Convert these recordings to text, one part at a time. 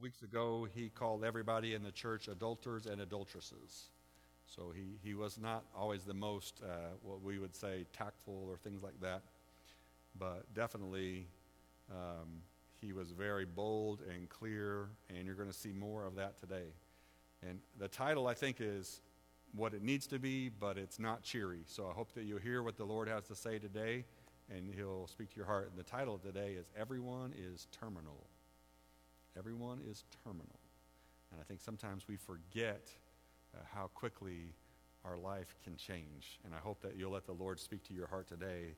weeks ago, he called everybody in the church adulterers and adulteresses. So he, he was not always the most, uh, what we would say, tactful or things like that. But definitely, um, he was very bold and clear, and you're going to see more of that today. And the title, I think, is what it needs to be, but it's not cheery. So I hope that you'll hear what the Lord has to say today, and he'll speak to your heart. And the title of today is Everyone is Terminal. Everyone is terminal. And I think sometimes we forget uh, how quickly our life can change. And I hope that you'll let the Lord speak to your heart today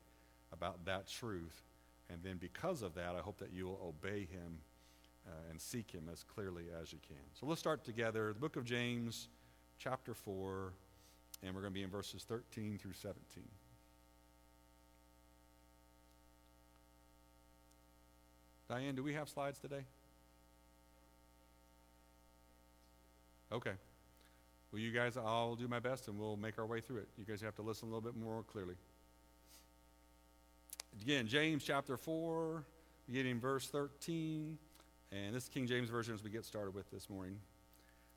about that truth. And then because of that, I hope that you will obey him uh, and seek him as clearly as you can. So let's start together. The book of James, chapter 4, and we're going to be in verses 13 through 17. Diane, do we have slides today? Okay. Well, you guys, I'll do my best and we'll make our way through it. You guys have to listen a little bit more clearly. Again, James chapter 4, beginning verse 13. And this is King James Version as we get started with this morning.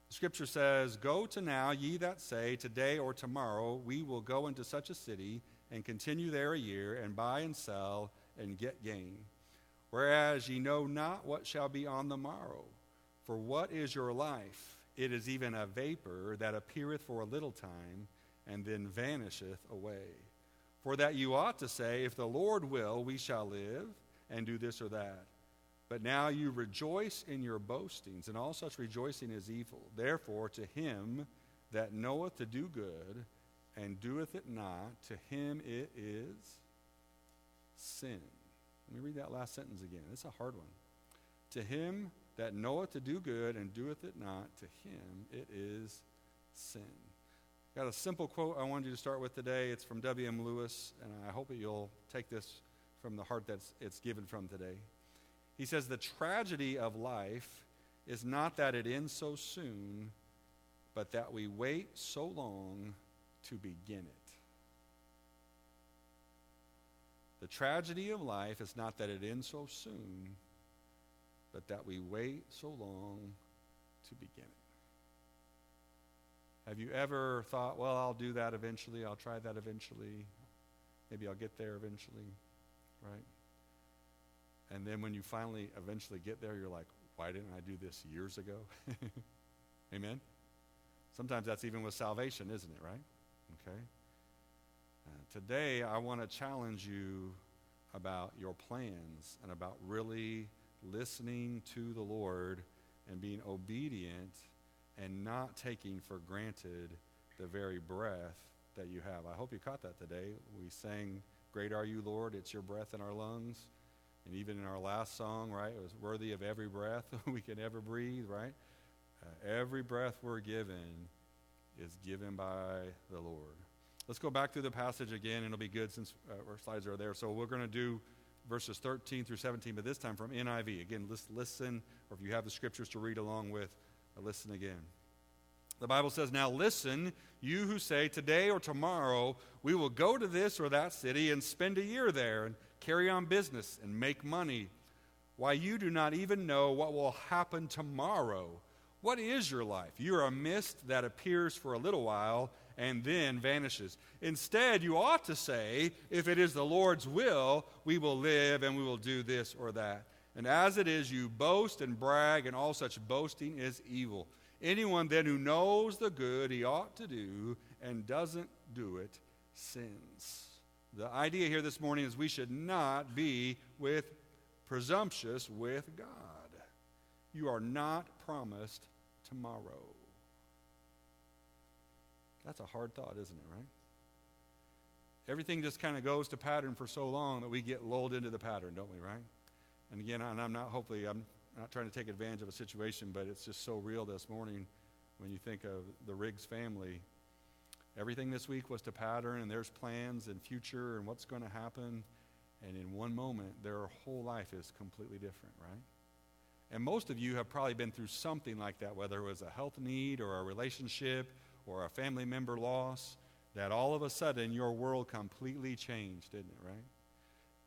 The scripture says, Go to now, ye that say, Today or tomorrow we will go into such a city and continue there a year and buy and sell and get gain. Whereas ye know not what shall be on the morrow. For what is your life? It is even a vapor that appeareth for a little time and then vanisheth away. For that you ought to say, If the Lord will, we shall live and do this or that. But now you rejoice in your boastings, and all such rejoicing is evil. Therefore, to him that knoweth to do good and doeth it not, to him it is sin. Let me read that last sentence again. It's a hard one. To him that knoweth to do good and doeth it not, to him it is sin. Got a simple quote I wanted you to start with today. It's from W.M. Lewis, and I hope that you'll take this from the heart that it's given from today. He says, The tragedy of life is not that it ends so soon, but that we wait so long to begin it. The tragedy of life is not that it ends so soon, but that we wait so long to begin it. Have you ever thought, well, I'll do that eventually, I'll try that eventually, maybe I'll get there eventually, right? And then when you finally eventually get there, you're like, why didn't I do this years ago? Amen? Sometimes that's even with salvation, isn't it, right? Okay? Uh, today, I want to challenge you about your plans and about really listening to the Lord and being obedient and not taking for granted the very breath that you have. I hope you caught that today. We sang, Great are you, Lord. It's your breath in our lungs. And even in our last song, right, it was worthy of every breath we can ever breathe, right? Uh, every breath we're given is given by the Lord. Let's go back through the passage again, and it'll be good since uh, our slides are there. So we're going to do verses 13 through 17, but this time from NIV. Again, listen, or if you have the scriptures to read along with, uh, listen again. The Bible says, Now listen, you who say, Today or tomorrow we will go to this or that city and spend a year there and carry on business and make money. Why, you do not even know what will happen tomorrow. What is your life? You are a mist that appears for a little while and then vanishes. Instead, you ought to say, if it is the Lord's will, we will live and we will do this or that. And as it is, you boast and brag, and all such boasting is evil. Anyone then who knows the good he ought to do and doesn't do it sins. The idea here this morning is we should not be with presumptuous with God. You are not promised tomorrow. That's a hard thought, isn't it, right? Everything just kind of goes to pattern for so long that we get lulled into the pattern, don't we, right? And again, and I'm not, hopefully, I'm not trying to take advantage of a situation, but it's just so real this morning when you think of the Riggs family. Everything this week was to pattern, and there's plans and future and what's going to happen. And in one moment, their whole life is completely different, right? And most of you have probably been through something like that, whether it was a health need or a relationship or a family member loss, that all of a sudden your world completely changed, didn't it, right?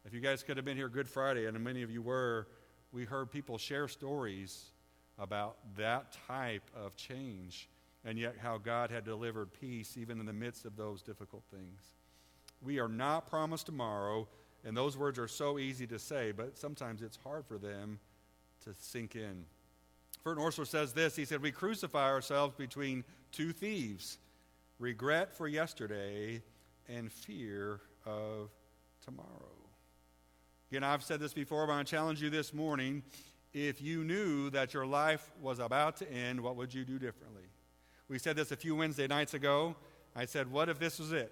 If you guys could have been here Good Friday, and many of you were, we heard people share stories about that type of change, and yet how God had delivered peace even in the midst of those difficult things. We are not promised tomorrow, and those words are so easy to say, but sometimes it's hard for them to sink in. Ferdinand Oursler says this He said, We crucify ourselves between two thieves regret for yesterday and fear of tomorrow. Again, I've said this before, but I challenge you this morning. If you knew that your life was about to end, what would you do differently? We said this a few Wednesday nights ago. I said, What if this was it?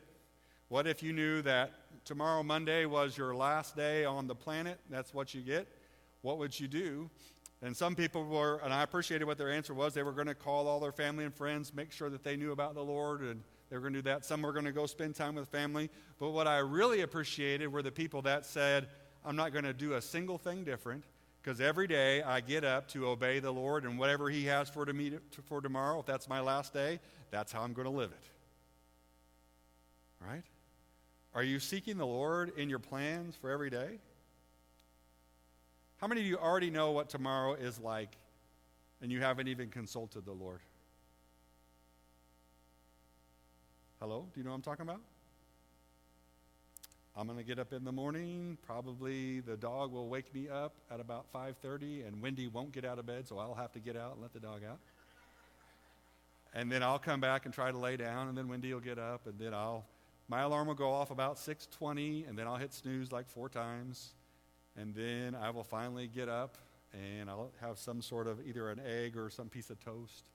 What if you knew that tomorrow, Monday, was your last day on the planet? That's what you get. What would you do? And some people were, and I appreciated what their answer was. They were going to call all their family and friends, make sure that they knew about the Lord, and they were going to do that. Some were going to go spend time with family. But what I really appreciated were the people that said, I'm not going to do a single thing different because every day I get up to obey the Lord and whatever He has for, to me for tomorrow, if that's my last day, that's how I'm going to live it. Right? Are you seeking the Lord in your plans for every day? How many of you already know what tomorrow is like and you haven't even consulted the Lord? Hello? Do you know what I'm talking about? I'm going to get up in the morning. Probably the dog will wake me up at about 5:30 and Wendy won't get out of bed, so I'll have to get out and let the dog out. And then I'll come back and try to lay down and then Wendy will get up and then I'll my alarm will go off about 6:20 and then I'll hit snooze like 4 times. And then I will finally get up and I'll have some sort of either an egg or some piece of toast.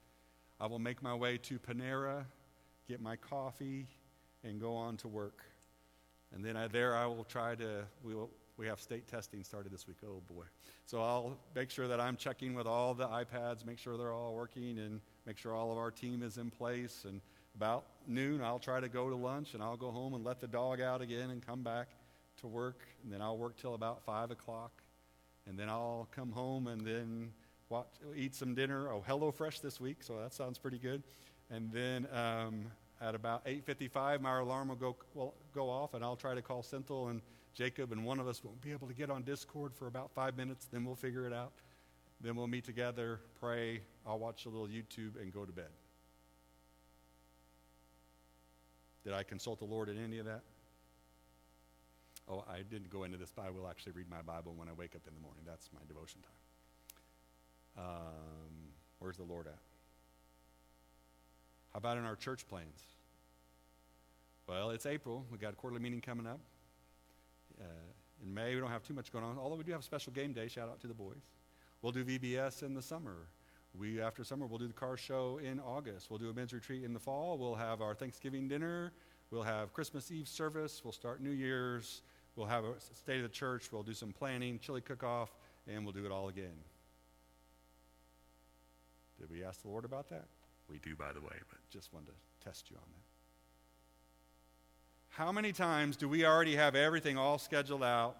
I will make my way to Panera, get my coffee and go on to work. And then I, there I will try to, we, will, we have state testing started this week. Oh boy. So I'll make sure that I'm checking with all the iPads, make sure they're all working, and make sure all of our team is in place. And about noon, I'll try to go to lunch and I'll go home and let the dog out again and come back to work. And then I'll work till about 5 o'clock. And then I'll come home and then watch, eat some dinner. Oh, HelloFresh this week, so that sounds pretty good. And then um, at about 8.55, my alarm will go, go off, and I'll try to call Central and Jacob, and one of us won't be able to get on Discord for about five minutes. Then we'll figure it out. Then we'll meet together, pray. I'll watch a little YouTube and go to bed. Did I consult the Lord in any of that? Oh, I didn't go into this, but I will actually read my Bible when I wake up in the morning. That's my devotion time. Um, where's the Lord at? How about in our church plans? Well, it's April. We got a quarterly meeting coming up. Uh, in May, we don't have too much going on, although we do have a special game day. Shout out to the boys. We'll do VBS in the summer. We, after summer, we'll do the car show in August. We'll do a men's retreat in the fall. We'll have our Thanksgiving dinner. We'll have Christmas Eve service. We'll start New Year's. We'll have a state of the church. We'll do some planning, chili cook off, and we'll do it all again. Did we ask the Lord about that? We do, by the way, but just wanted to test you on that. How many times do we already have everything all scheduled out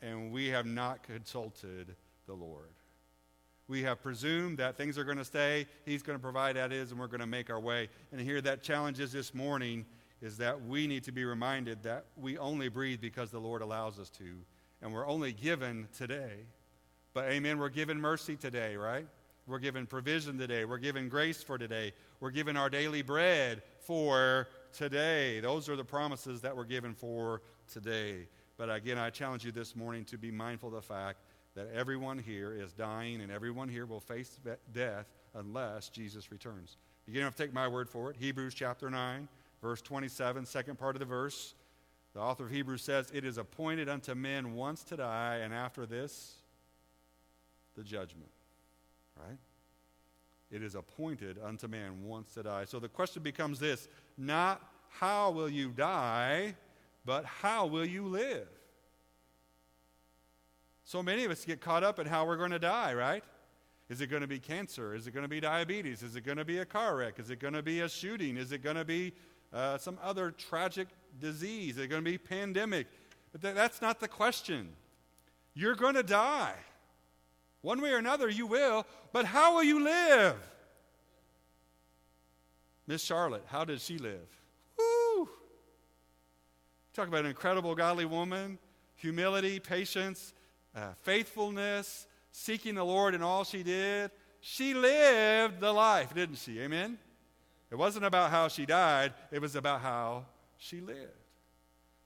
and we have not consulted the Lord? We have presumed that things are going to stay, He's going to provide that is, and we're going to make our way. And here, that challenge is this morning is that we need to be reminded that we only breathe because the Lord allows us to, and we're only given today. But amen, we're given mercy today, right? We're given provision today. We're given grace for today. We're given our daily bread for today. Those are the promises that we're given for today. But again, I challenge you this morning to be mindful of the fact that everyone here is dying and everyone here will face death unless Jesus returns. You don't have to take my word for it. Hebrews chapter 9, verse 27, second part of the verse. The author of Hebrews says, It is appointed unto men once to die, and after this, the judgment right? It is appointed unto man once to die. So the question becomes this not how will you die, but how will you live? So many of us get caught up in how we're going to die, right? Is it going to be cancer? Is it going to be diabetes? Is it going to be a car wreck? Is it going to be a shooting? Is it going to be uh, some other tragic disease? Is it going to be pandemic? But th- that's not the question. You're going to die. One way or another, you will, but how will you live? Miss Charlotte, how did she live? Woo! Talk about an incredible godly woman, humility, patience, uh, faithfulness, seeking the Lord in all she did. she lived the life, didn't she? Amen? It wasn't about how she died, it was about how she lived.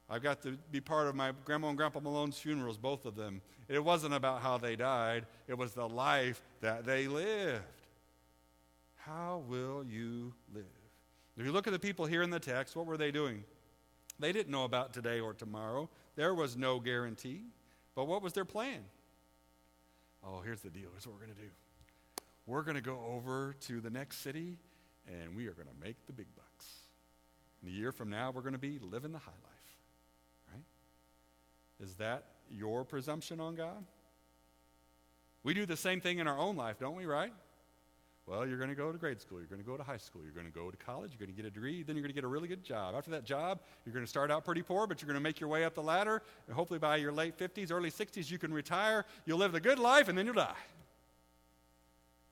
I've got to be part of my grandma and grandpa Malone's funerals, both of them. It wasn't about how they died, it was the life that they lived. How will you live? If you look at the people here in the text, what were they doing? They didn't know about today or tomorrow. There was no guarantee. But what was their plan? Oh, here's the deal. Here's what we're going to do. We're going to go over to the next city and we are going to make the big bucks. And a year from now, we're going to be living the high life. Right? Is that your presumption on God? We do the same thing in our own life, don't we, right? Well, you're going to go to grade school, you're going to go to high school, you're going to go to college, you're going to get a degree, then you're going to get a really good job. After that job, you're going to start out pretty poor, but you're going to make your way up the ladder, and hopefully by your late 50s, early 60s, you can retire, you'll live the good life, and then you'll die.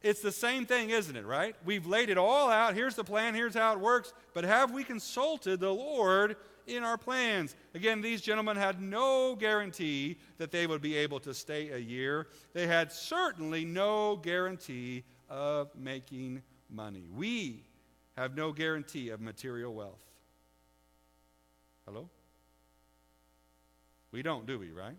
It's the same thing, isn't it, right? We've laid it all out. Here's the plan, here's how it works. But have we consulted the Lord in our plans? Again, these gentlemen had no guarantee that they would be able to stay a year. They had certainly no guarantee of making money. We have no guarantee of material wealth. Hello? We don't, do we, right?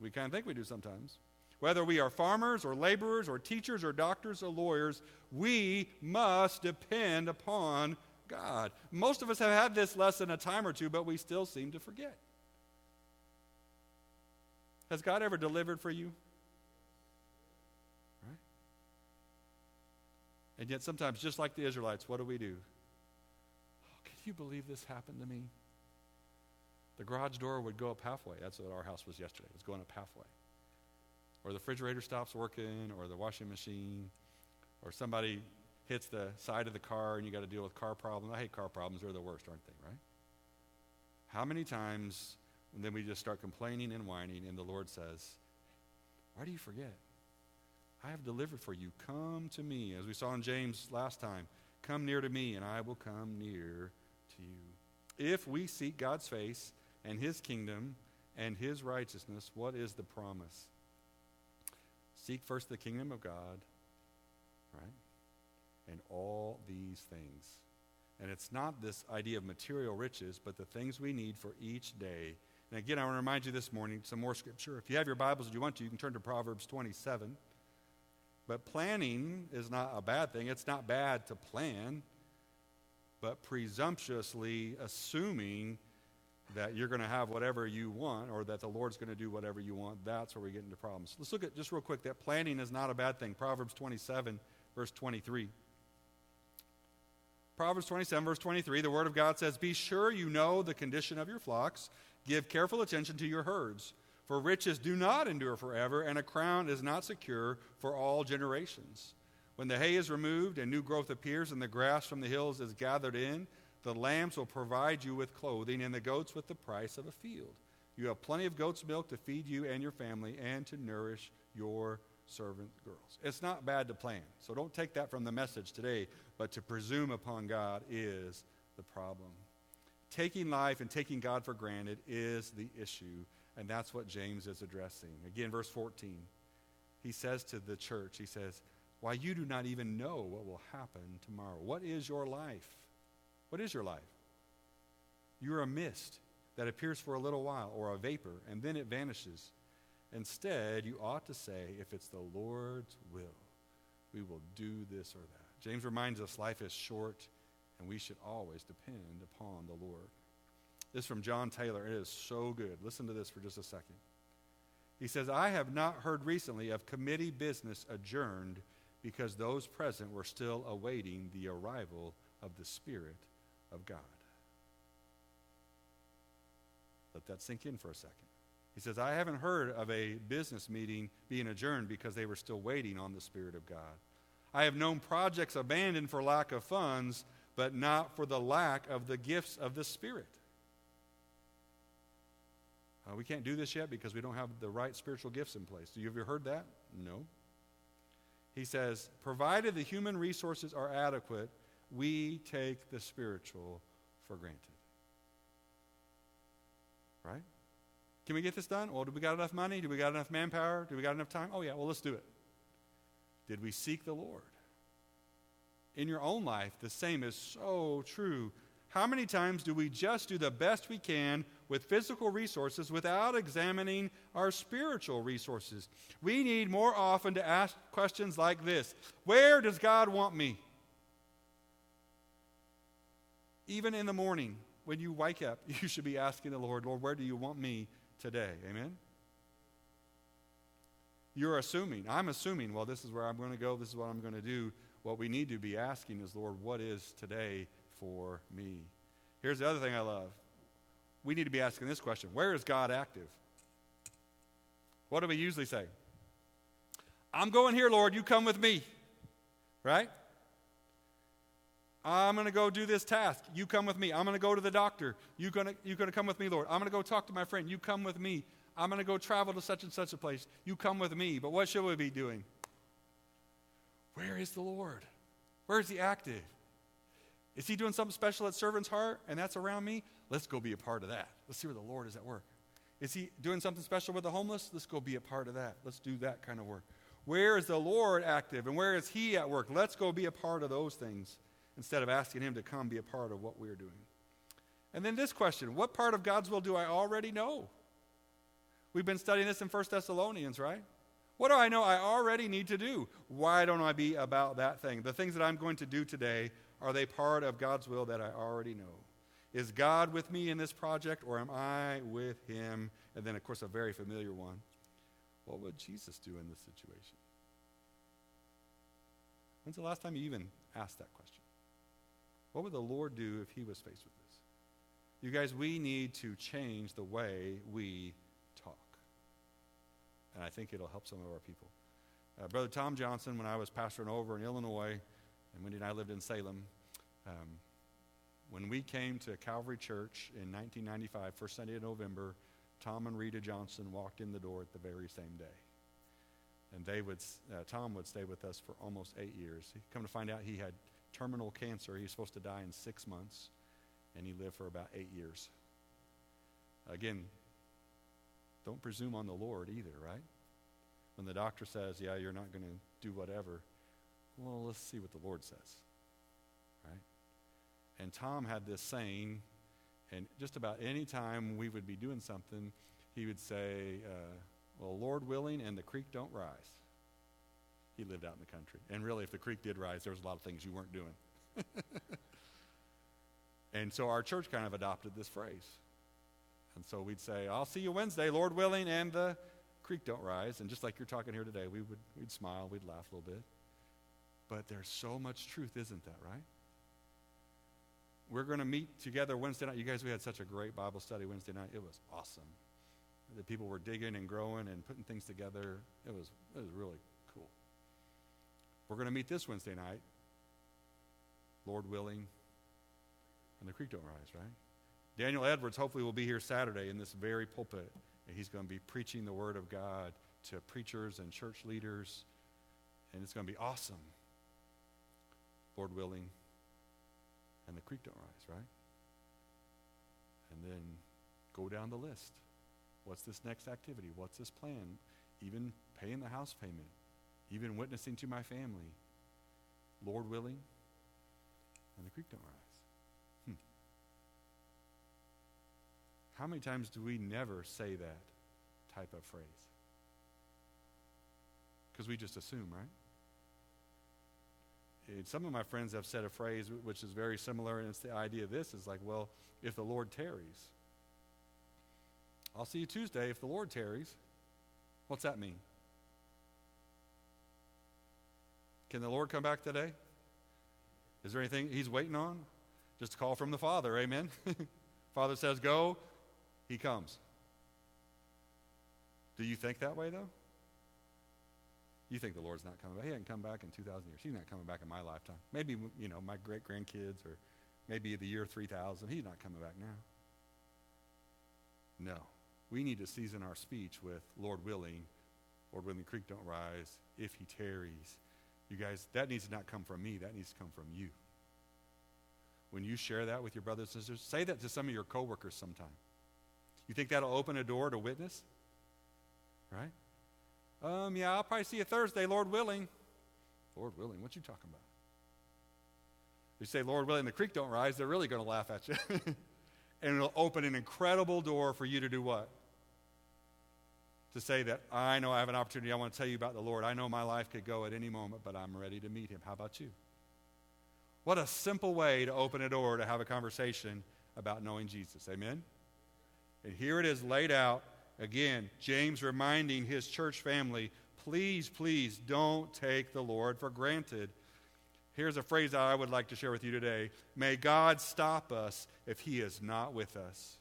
We kind of think we do sometimes. Whether we are farmers or laborers or teachers or doctors or lawyers, we must depend upon God. Most of us have had this lesson a time or two, but we still seem to forget. Has God ever delivered for you? Right? And yet, sometimes, just like the Israelites, what do we do? Oh, can you believe this happened to me? The garage door would go up halfway. That's what our house was yesterday. It was going up halfway or the refrigerator stops working, or the washing machine, or somebody hits the side of the car and you got to deal with car problems. I hate car problems. They're the worst, aren't they, right? How many times then we just start complaining and whining, and the Lord says, Why do you forget? I have delivered for you. Come to me. As we saw in James last time, come near to me, and I will come near to you. If we seek God's face and his kingdom and his righteousness, what is the promise? Seek first the kingdom of God, right? And all these things. And it's not this idea of material riches, but the things we need for each day. And again, I want to remind you this morning some more scripture. If you have your Bibles and you want to, you can turn to Proverbs 27. But planning is not a bad thing. It's not bad to plan, but presumptuously assuming that you're going to have whatever you want or that the Lord's going to do whatever you want, that's where we get into problems. Let's look at just real quick that planning is not a bad thing. Proverbs 27, verse 23. Proverbs 27, verse 23, the Word of God says, Be sure you know the condition of your flocks, give careful attention to your herds. For riches do not endure forever, and a crown is not secure for all generations. When the hay is removed and new growth appears, and the grass from the hills is gathered in, the lambs will provide you with clothing, and the goats with the price of a field. You have plenty of goat's milk to feed you and your family and to nourish your servant girls. It's not bad to plan. So don't take that from the message today, but to presume upon God is the problem. Taking life and taking God for granted is the issue, and that's what James is addressing. Again, verse 14. He says to the church, he says, Why you do not even know what will happen tomorrow. What is your life? What is your life? You're a mist that appears for a little while, or a vapor, and then it vanishes. Instead, you ought to say, if it's the Lord's will, we will do this or that. James reminds us life is short, and we should always depend upon the Lord. This from John Taylor. It is so good. Listen to this for just a second. He says, I have not heard recently of committee business adjourned because those present were still awaiting the arrival of the Spirit of God. Let that sink in for a second. He says, I haven't heard of a business meeting being adjourned because they were still waiting on the Spirit of God. I have known projects abandoned for lack of funds, but not for the lack of the gifts of the Spirit. Uh, we can't do this yet because we don't have the right spiritual gifts in place. Do you ever heard that? No. He says, provided the human resources are adequate, we take the spiritual for granted. Right? Can we get this done? Well, do we got enough money? Do we got enough manpower? Do we got enough time? Oh, yeah, well, let's do it. Did we seek the Lord? In your own life, the same is so true. How many times do we just do the best we can with physical resources without examining our spiritual resources? We need more often to ask questions like this Where does God want me? Even in the morning, when you wake up, you should be asking the Lord, Lord, where do you want me today? Amen? You're assuming, I'm assuming, well, this is where I'm going to go, this is what I'm going to do. What we need to be asking is, Lord, what is today for me? Here's the other thing I love. We need to be asking this question Where is God active? What do we usually say? I'm going here, Lord, you come with me. Right? I'm going to go do this task. You come with me. I'm going to go to the doctor. You're going to, you're to come with me, Lord. I'm going to go talk to my friend. You come with me. I'm going to go travel to such and such a place. You come with me. But what should we be doing? Where is the Lord? Where is He active? Is He doing something special at servant's heart and that's around me? Let's go be a part of that. Let's see where the Lord is at work. Is He doing something special with the homeless? Let's go be a part of that. Let's do that kind of work. Where is the Lord active and where is He at work? Let's go be a part of those things instead of asking Him to come be a part of what we're doing. And then this question What part of God's will do I already know? We've been studying this in 1 Thessalonians, right? What do I know I already need to do? Why don't I be about that thing? The things that I'm going to do today, are they part of God's will that I already know? Is God with me in this project or am I with him? And then, of course, a very familiar one. What would Jesus do in this situation? When's the last time you even asked that question? What would the Lord do if he was faced with this? You guys, we need to change the way we talk. And I think it'll help some of our people. Uh, Brother Tom Johnson, when I was pastoring over in Illinois, and Wendy and I lived in Salem, um, when we came to Calvary Church in 1995, first Sunday of November, Tom and Rita Johnson walked in the door at the very same day. And they would, uh, Tom would stay with us for almost eight years. He come to find out he had terminal cancer. He was supposed to die in six months, and he lived for about eight years. Again, don't presume on the Lord either, right? When the doctor says, yeah, you're not going to do whatever, well, let's see what the Lord says, right? And Tom had this saying, and just about any time we would be doing something, he would say, uh, well, Lord willing, and the creek don't rise. He lived out in the country. And really, if the creek did rise, there was a lot of things you weren't doing. and so our church kind of adopted this phrase. And so we'd say, I'll see you Wednesday, Lord willing, and the creek don't rise. And just like you're talking here today, we would, we'd smile, we'd laugh a little bit. But there's so much truth, isn't that right? We're going to meet together Wednesday night. You guys, we had such a great Bible study Wednesday night. It was awesome. The people were digging and growing and putting things together. It was, it was really. We're going to meet this Wednesday night, Lord willing, and the creek don't rise, right? Daniel Edwards hopefully will be here Saturday in this very pulpit, and he's going to be preaching the Word of God to preachers and church leaders, and it's going to be awesome. Lord willing, and the creek don't rise, right? And then go down the list. What's this next activity? What's this plan? Even paying the house payment, even witnessing to my family. Lord willing, and the creek don't rise. Hmm. How many times do we never say that type of phrase? Because we just assume, right? And some of my friends have said a phrase which is very similar, and it's the idea of this is like, well, if the Lord tarries, I'll see you Tuesday if the Lord tarries. What's that mean? Can the Lord come back today? Is there anything he's waiting on? Just a call from the Father, amen? Father says, go, he comes. Do you think that way, though? You think the Lord's not coming back. He hasn't come back in 2,000 years. He's not coming back in my lifetime. Maybe, you know, my great grandkids or maybe the year 3000. He's not coming back now. No. We need to season our speech with Lord willing, Lord willing, the creek don't rise, if he tarries. You guys, that needs to not come from me. That needs to come from you. When you share that with your brothers and sisters, say that to some of your coworkers sometime. You think that'll open a door to witness? Right? Um, yeah, I'll probably see you Thursday, Lord willing. Lord willing, what you talking about? You say, Lord willing, the creek don't rise, they're really going to laugh at you. and it'll open an incredible door for you to do what? To say that I know I have an opportunity. I want to tell you about the Lord. I know my life could go at any moment, but I'm ready to meet him. How about you? What a simple way to open a door to have a conversation about knowing Jesus. Amen? And here it is laid out again. James reminding his church family please, please don't take the Lord for granted. Here's a phrase that I would like to share with you today May God stop us if he is not with us.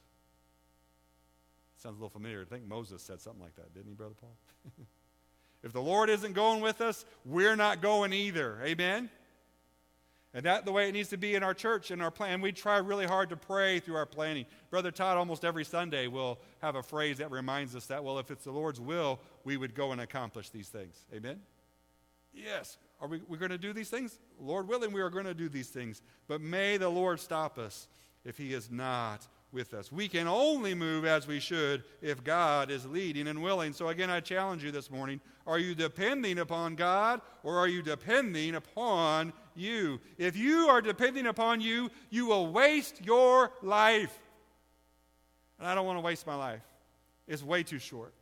Sounds a little familiar. I think Moses said something like that, didn't he, Brother Paul? if the Lord isn't going with us, we're not going either. Amen? And that's the way it needs to be in our church, in our plan. We try really hard to pray through our planning. Brother Todd, almost every Sunday, will have a phrase that reminds us that, well, if it's the Lord's will, we would go and accomplish these things. Amen? Yes. Are we we're going to do these things? Lord willing, we are going to do these things. But may the Lord stop us if He is not with us. We can only move as we should if God is leading and willing. So, again, I challenge you this morning are you depending upon God or are you depending upon you? If you are depending upon you, you will waste your life. And I don't want to waste my life, it's way too short,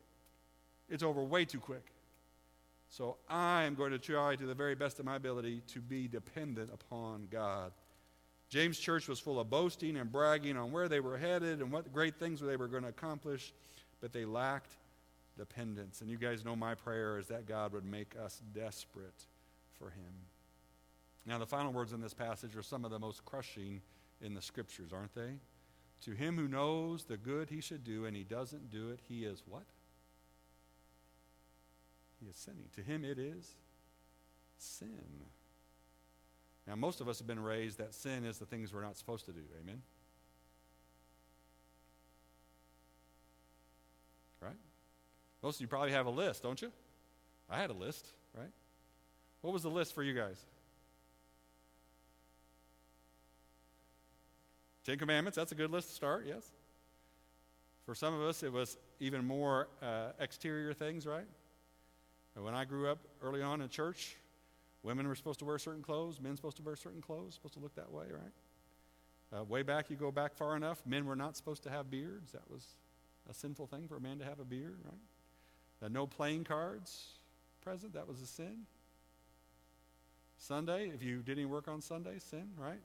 it's over way too quick. So, I am going to try to the very best of my ability to be dependent upon God. James' church was full of boasting and bragging on where they were headed and what great things they were going to accomplish, but they lacked dependence. And you guys know my prayer is that God would make us desperate for Him. Now, the final words in this passage are some of the most crushing in the scriptures, aren't they? To him who knows the good he should do and he doesn't do it, he is what? He is sinning. To him it is sin. Now, most of us have been raised that sin is the things we're not supposed to do. Amen? Right? Most of you probably have a list, don't you? I had a list, right? What was the list for you guys? Ten Commandments, that's a good list to start, yes? For some of us, it was even more uh, exterior things, right? when I grew up early on in church, Women were supposed to wear certain clothes, men supposed to wear certain clothes, supposed to look that way, right? Uh, way back, you go back far enough, men were not supposed to have beards. That was a sinful thing for a man to have a beard, right? Uh, no playing cards present, that was a sin. Sunday, if you did any work on Sunday, sin, right?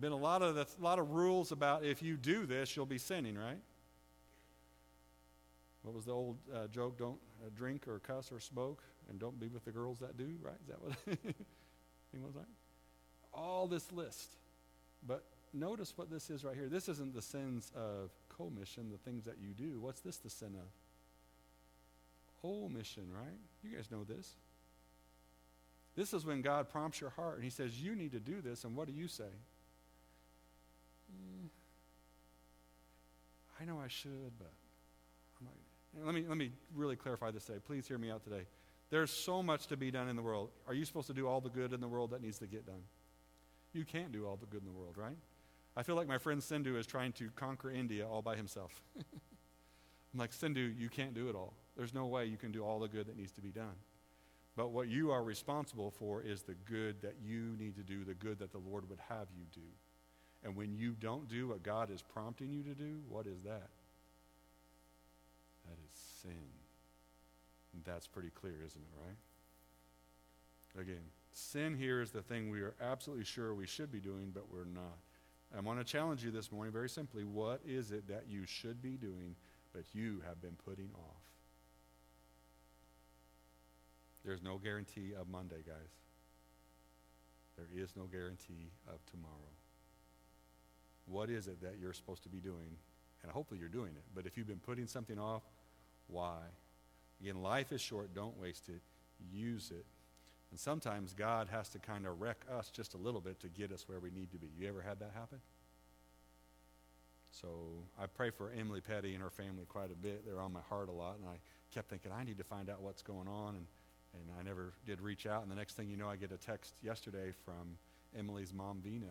Been a lot of the, lot of rules about if you do this, you'll be sinning, right? What was the old uh, joke? Don't uh, drink or cuss or smoke and don't be with the girls that do, right? Is that what was like? All this list. But notice what this is right here. This isn't the sins of commission, the things that you do. What's this the sin of? Omission, right? You guys know this. This is when God prompts your heart and He says, You need to do this, and what do you say? Mm, I know I should, but I'm not. Let me, let me really clarify this today. Please hear me out today. There's so much to be done in the world. Are you supposed to do all the good in the world that needs to get done? You can't do all the good in the world, right? I feel like my friend Sindhu is trying to conquer India all by himself. I'm like, Sindhu, you can't do it all. There's no way you can do all the good that needs to be done. But what you are responsible for is the good that you need to do, the good that the Lord would have you do. And when you don't do what God is prompting you to do, what is that? That is sin. That's pretty clear, isn't it, right? Again, sin here is the thing we are absolutely sure we should be doing, but we're not. I want to challenge you this morning very simply. What is it that you should be doing, but you have been putting off? There's no guarantee of Monday, guys. There is no guarantee of tomorrow. What is it that you're supposed to be doing? And hopefully you're doing it. But if you've been putting something off, why? Again, life is short. Don't waste it. Use it. And sometimes God has to kind of wreck us just a little bit to get us where we need to be. You ever had that happen? So I pray for Emily Petty and her family quite a bit. They're on my heart a lot. And I kept thinking, I need to find out what's going on. And, and I never did reach out. And the next thing you know, I get a text yesterday from Emily's mom, Vina.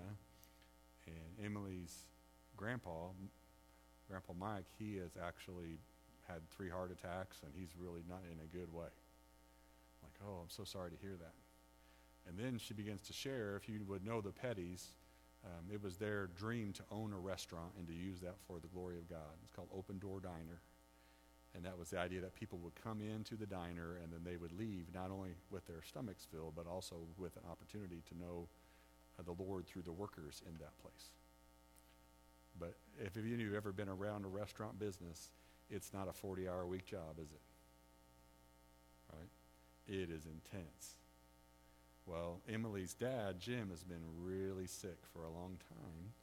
And Emily's grandpa, Grandpa Mike, he is actually had three heart attacks and he's really not in a good way. I'm like, oh, I'm so sorry to hear that. And then she begins to share, if you would know the Petties, um, it was their dream to own a restaurant and to use that for the glory of God. It's called Open Door Diner. And that was the idea that people would come into the diner and then they would leave not only with their stomachs filled, but also with an opportunity to know uh, the Lord through the workers in that place. But if any of you have ever been around a restaurant business, it's not a 40 hour a week job, is it? Right? It is intense. Well, Emily's dad, Jim, has been really sick for a long time.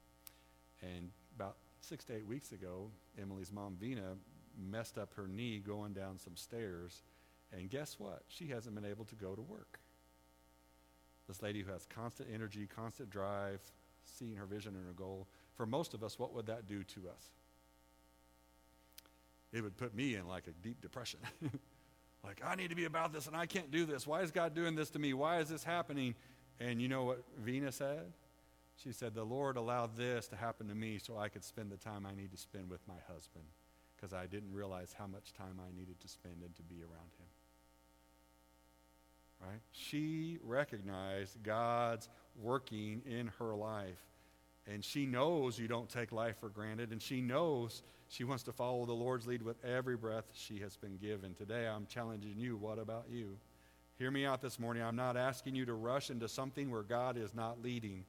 And about six to eight weeks ago, Emily's mom, Vina, messed up her knee going down some stairs. And guess what? She hasn't been able to go to work. This lady who has constant energy, constant drive, seeing her vision and her goal. For most of us, what would that do to us? It would put me in like a deep depression. like, I need to be about this and I can't do this. Why is God doing this to me? Why is this happening? And you know what Vina said? She said, The Lord allowed this to happen to me so I could spend the time I need to spend with my husband because I didn't realize how much time I needed to spend and to be around him. Right? She recognized God's working in her life. And she knows you don't take life for granted. And she knows she wants to follow the Lord's lead with every breath she has been given. Today, I'm challenging you. What about you? Hear me out this morning. I'm not asking you to rush into something where God is not leading.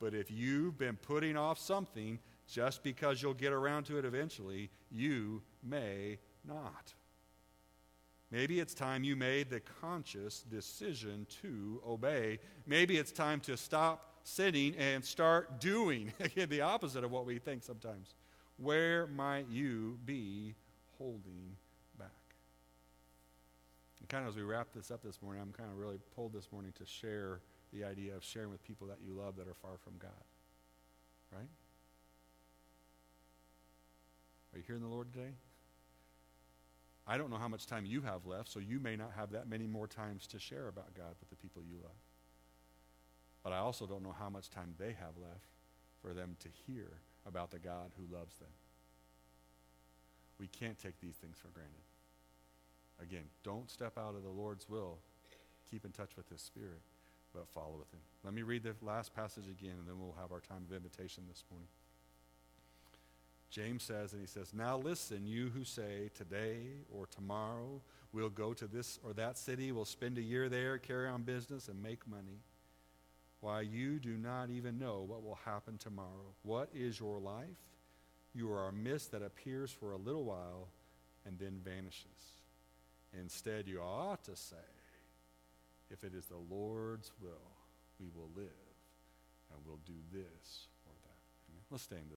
But if you've been putting off something just because you'll get around to it eventually, you may not. Maybe it's time you made the conscious decision to obey. Maybe it's time to stop sitting and start doing. Again, the opposite of what we think sometimes. Where might you be holding back? And kind of as we wrap this up this morning, I'm kind of really pulled this morning to share the idea of sharing with people that you love that are far from God. Right? Are you hearing the Lord today? I don't know how much time you have left, so you may not have that many more times to share about God with the people you love. But I also don't know how much time they have left for them to hear about the God who loves them. We can't take these things for granted. Again, don't step out of the Lord's will. Keep in touch with His Spirit, but follow with Him. Let me read the last passage again, and then we'll have our time of invitation this morning. James says, and he says, Now listen, you who say, Today or tomorrow we'll go to this or that city, we'll spend a year there, carry on business, and make money. Why, you do not even know what will happen tomorrow. What is your life? You are a mist that appears for a little while and then vanishes. Instead, you ought to say, If it is the Lord's will, we will live and we'll do this or that. Amen. Let's stand.